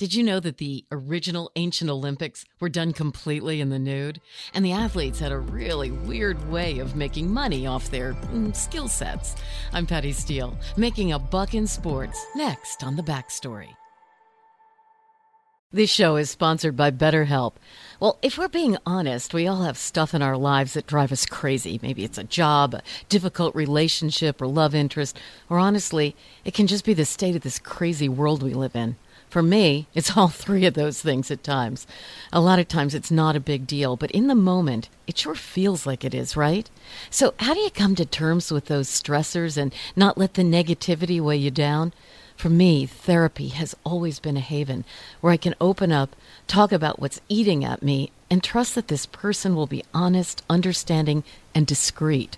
Did you know that the original ancient Olympics were done completely in the nude? And the athletes had a really weird way of making money off their mm, skill sets. I'm Patty Steele, making a buck in sports, next on The Backstory. This show is sponsored by BetterHelp. Well, if we're being honest, we all have stuff in our lives that drive us crazy. Maybe it's a job, a difficult relationship, or love interest, or honestly, it can just be the state of this crazy world we live in. For me, it's all three of those things at times. A lot of times it's not a big deal, but in the moment, it sure feels like it is, right? So, how do you come to terms with those stressors and not let the negativity weigh you down? For me, therapy has always been a haven where I can open up, talk about what's eating at me, and trust that this person will be honest, understanding, and discreet.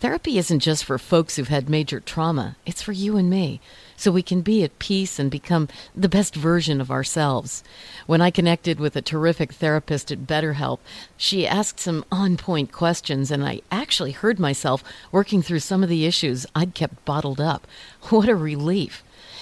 Therapy isn't just for folks who've had major trauma, it's for you and me so we can be at peace and become the best version of ourselves. When I connected with a terrific therapist at BetterHelp, she asked some on point questions, and I actually heard myself working through some of the issues I'd kept bottled up. What a relief!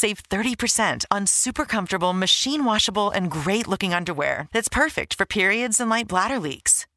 Save 30% on super comfortable, machine washable, and great looking underwear that's perfect for periods and light bladder leaks.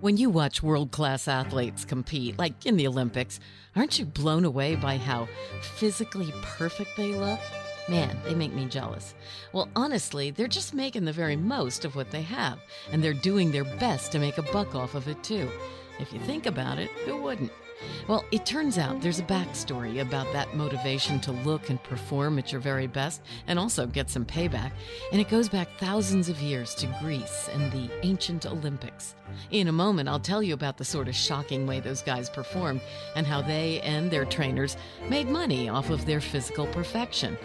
When you watch world class athletes compete, like in the Olympics, aren't you blown away by how physically perfect they look? Man, they make me jealous. Well, honestly, they're just making the very most of what they have, and they're doing their best to make a buck off of it, too. If you think about it, who wouldn't? Well, it turns out there's a backstory about that motivation to look and perform at your very best and also get some payback, and it goes back thousands of years to Greece and the ancient Olympics. In a moment, I'll tell you about the sort of shocking way those guys performed and how they and their trainers made money off of their physical perfection.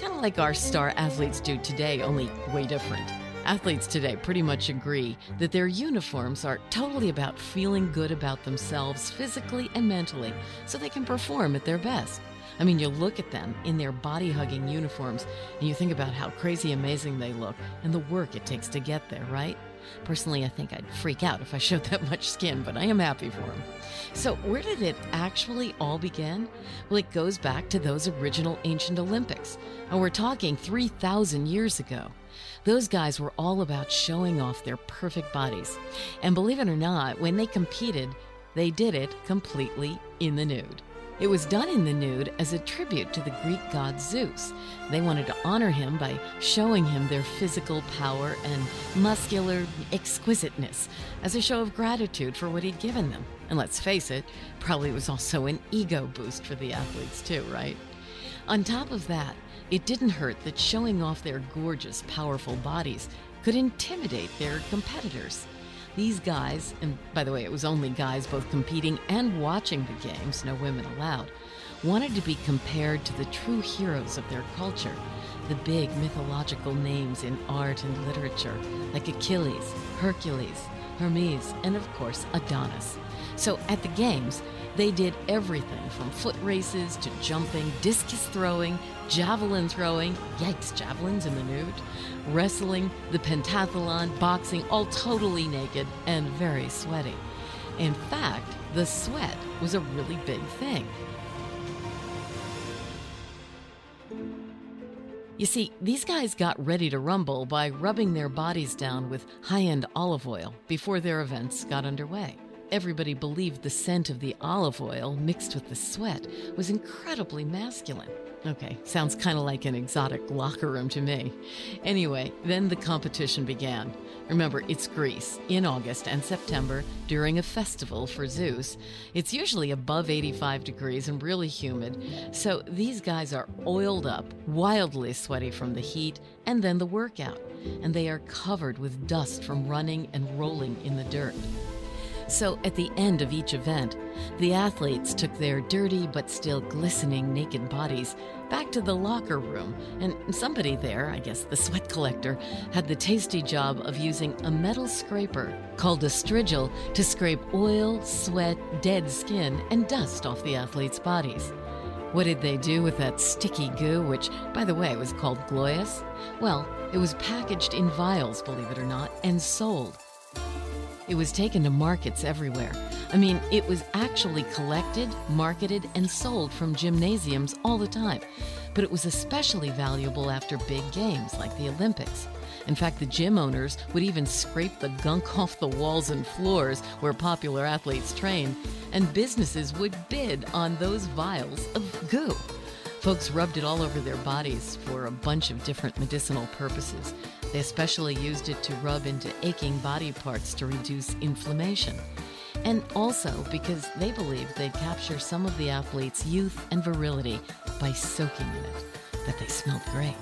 Kind of like our star athletes do today, only way different. Athletes today pretty much agree that their uniforms are totally about feeling good about themselves physically and mentally so they can perform at their best. I mean, you look at them in their body hugging uniforms and you think about how crazy amazing they look and the work it takes to get there, right? Personally, I think I'd freak out if I showed that much skin, but I am happy for them. So, where did it actually all begin? Well, it goes back to those original ancient Olympics, and we're talking 3,000 years ago. Those guys were all about showing off their perfect bodies. And believe it or not, when they competed, they did it completely in the nude. It was done in the nude as a tribute to the Greek god Zeus. They wanted to honor him by showing him their physical power and muscular exquisiteness as a show of gratitude for what he'd given them. And let's face it, probably it was also an ego boost for the athletes, too, right? On top of that, it didn't hurt that showing off their gorgeous, powerful bodies could intimidate their competitors. These guys, and by the way, it was only guys both competing and watching the games, no women allowed, wanted to be compared to the true heroes of their culture, the big mythological names in art and literature, like Achilles, Hercules, Hermes, and of course, Adonis. So at the games, they did everything from foot races to jumping, discus throwing, javelin throwing, yikes, javelins in the nude, wrestling, the pentathlon, boxing, all totally naked and very sweaty. In fact, the sweat was a really big thing. You see, these guys got ready to rumble by rubbing their bodies down with high end olive oil before their events got underway. Everybody believed the scent of the olive oil mixed with the sweat was incredibly masculine. Okay, sounds kind of like an exotic locker room to me. Anyway, then the competition began. Remember, it's Greece in August and September during a festival for Zeus. It's usually above 85 degrees and really humid, so these guys are oiled up, wildly sweaty from the heat, and then the workout, and they are covered with dust from running and rolling in the dirt. So at the end of each event, the athletes took their dirty but still glistening naked bodies back to the locker room, and somebody there, I guess the sweat collector, had the tasty job of using a metal scraper called a strigil to scrape oil, sweat, dead skin, and dust off the athletes' bodies. What did they do with that sticky goo, which, by the way, was called gloios? Well, it was packaged in vials, believe it or not, and sold. It was taken to markets everywhere. I mean, it was actually collected, marketed, and sold from gymnasiums all the time. But it was especially valuable after big games like the Olympics. In fact, the gym owners would even scrape the gunk off the walls and floors where popular athletes train, and businesses would bid on those vials of goo. Folks rubbed it all over their bodies for a bunch of different medicinal purposes. They especially used it to rub into aching body parts to reduce inflammation. And also because they believed they'd capture some of the athlete's youth and virility by soaking in it, that they smelled great.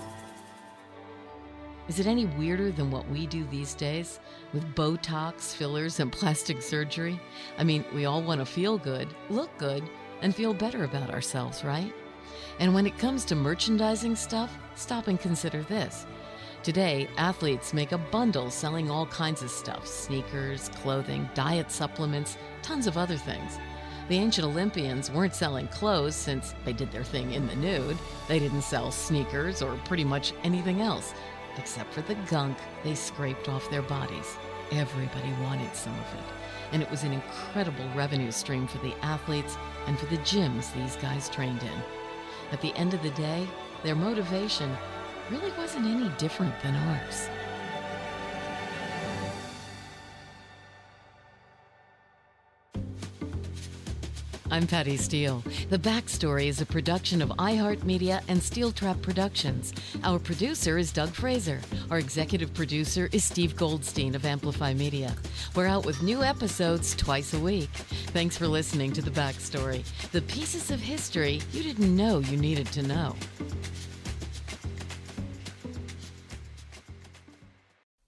Is it any weirder than what we do these days with Botox, fillers, and plastic surgery? I mean, we all want to feel good, look good, and feel better about ourselves, right? And when it comes to merchandising stuff, stop and consider this. Today, athletes make a bundle selling all kinds of stuff sneakers, clothing, diet supplements, tons of other things. The ancient Olympians weren't selling clothes since they did their thing in the nude. They didn't sell sneakers or pretty much anything else, except for the gunk they scraped off their bodies. Everybody wanted some of it. And it was an incredible revenue stream for the athletes and for the gyms these guys trained in. At the end of the day, their motivation really wasn't any different than ours. I'm Patty Steele. The Backstory is a production of iHeartMedia and Steel Trap Productions. Our producer is Doug Fraser. Our executive producer is Steve Goldstein of Amplify Media. We're out with new episodes twice a week. Thanks for listening to The Backstory, the pieces of history you didn't know you needed to know.